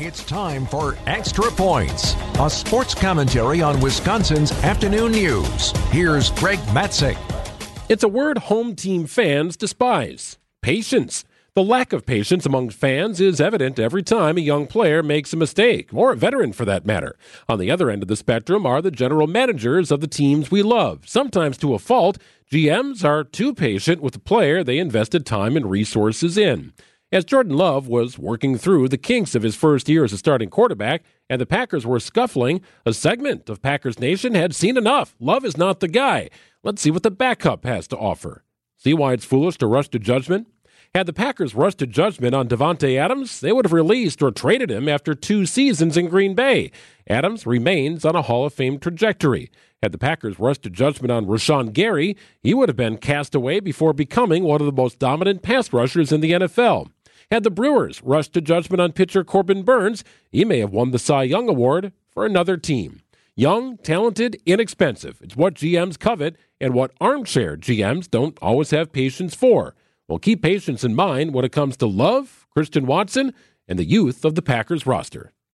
It's time for Extra Points, a sports commentary on Wisconsin's afternoon news. Here's Greg Matzek. It's a word home team fans despise patience. The lack of patience among fans is evident every time a young player makes a mistake, or a veteran for that matter. On the other end of the spectrum are the general managers of the teams we love. Sometimes to a fault, GMs are too patient with the player they invested time and resources in. As Jordan Love was working through the kinks of his first year as a starting quarterback, and the Packers were scuffling, a segment of Packers Nation had seen enough. Love is not the guy. Let's see what the backup has to offer. See why it's foolish to rush to judgment? Had the Packers rushed to judgment on Davante Adams, they would have released or traded him after two seasons in Green Bay. Adams remains on a Hall of Fame trajectory. Had the Packers rushed to judgment on Rashan Gary, he would have been cast away before becoming one of the most dominant pass rushers in the NFL. Had the Brewers rushed to judgment on pitcher Corbin Burnes, he may have won the Cy Young Award for another team. Young, talented, inexpensive. It's what GMs covet and what armchair GMs don't always have patience for. Well, keep patience in mind when it comes to Love, Christian Watson, and the youth of the Packers roster.